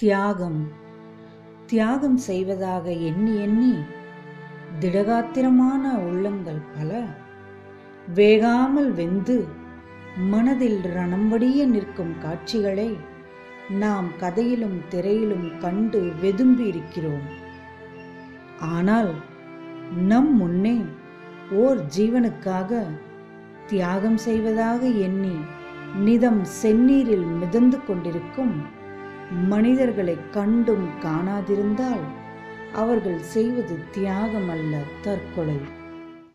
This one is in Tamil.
தியாகம். தியாகம் செய்வதாக எண்ணி எண்ணி திடகாத்திரமான உள்ளங்கள் பல. வேகாமல் வெந்து மனதில் ரணம்படிய நிற்கும் காட்சிகளை நாம் கதையிலும் திரையிலும் கண்டு வெதும்பி இருக்கிறோம். ஆனால் நம் முன்னே ஓர் ஜீவனுக்காக தியாகம் செய்வதாக எண்ணி நிதம் செந்நீரில் மிதந்து கொண்டிருக்கும் மனிதர்களை கண்டும் காணாதிருந்தால் அவர்கள் செய்வது தியாகம் அல்ல தற்கொலை.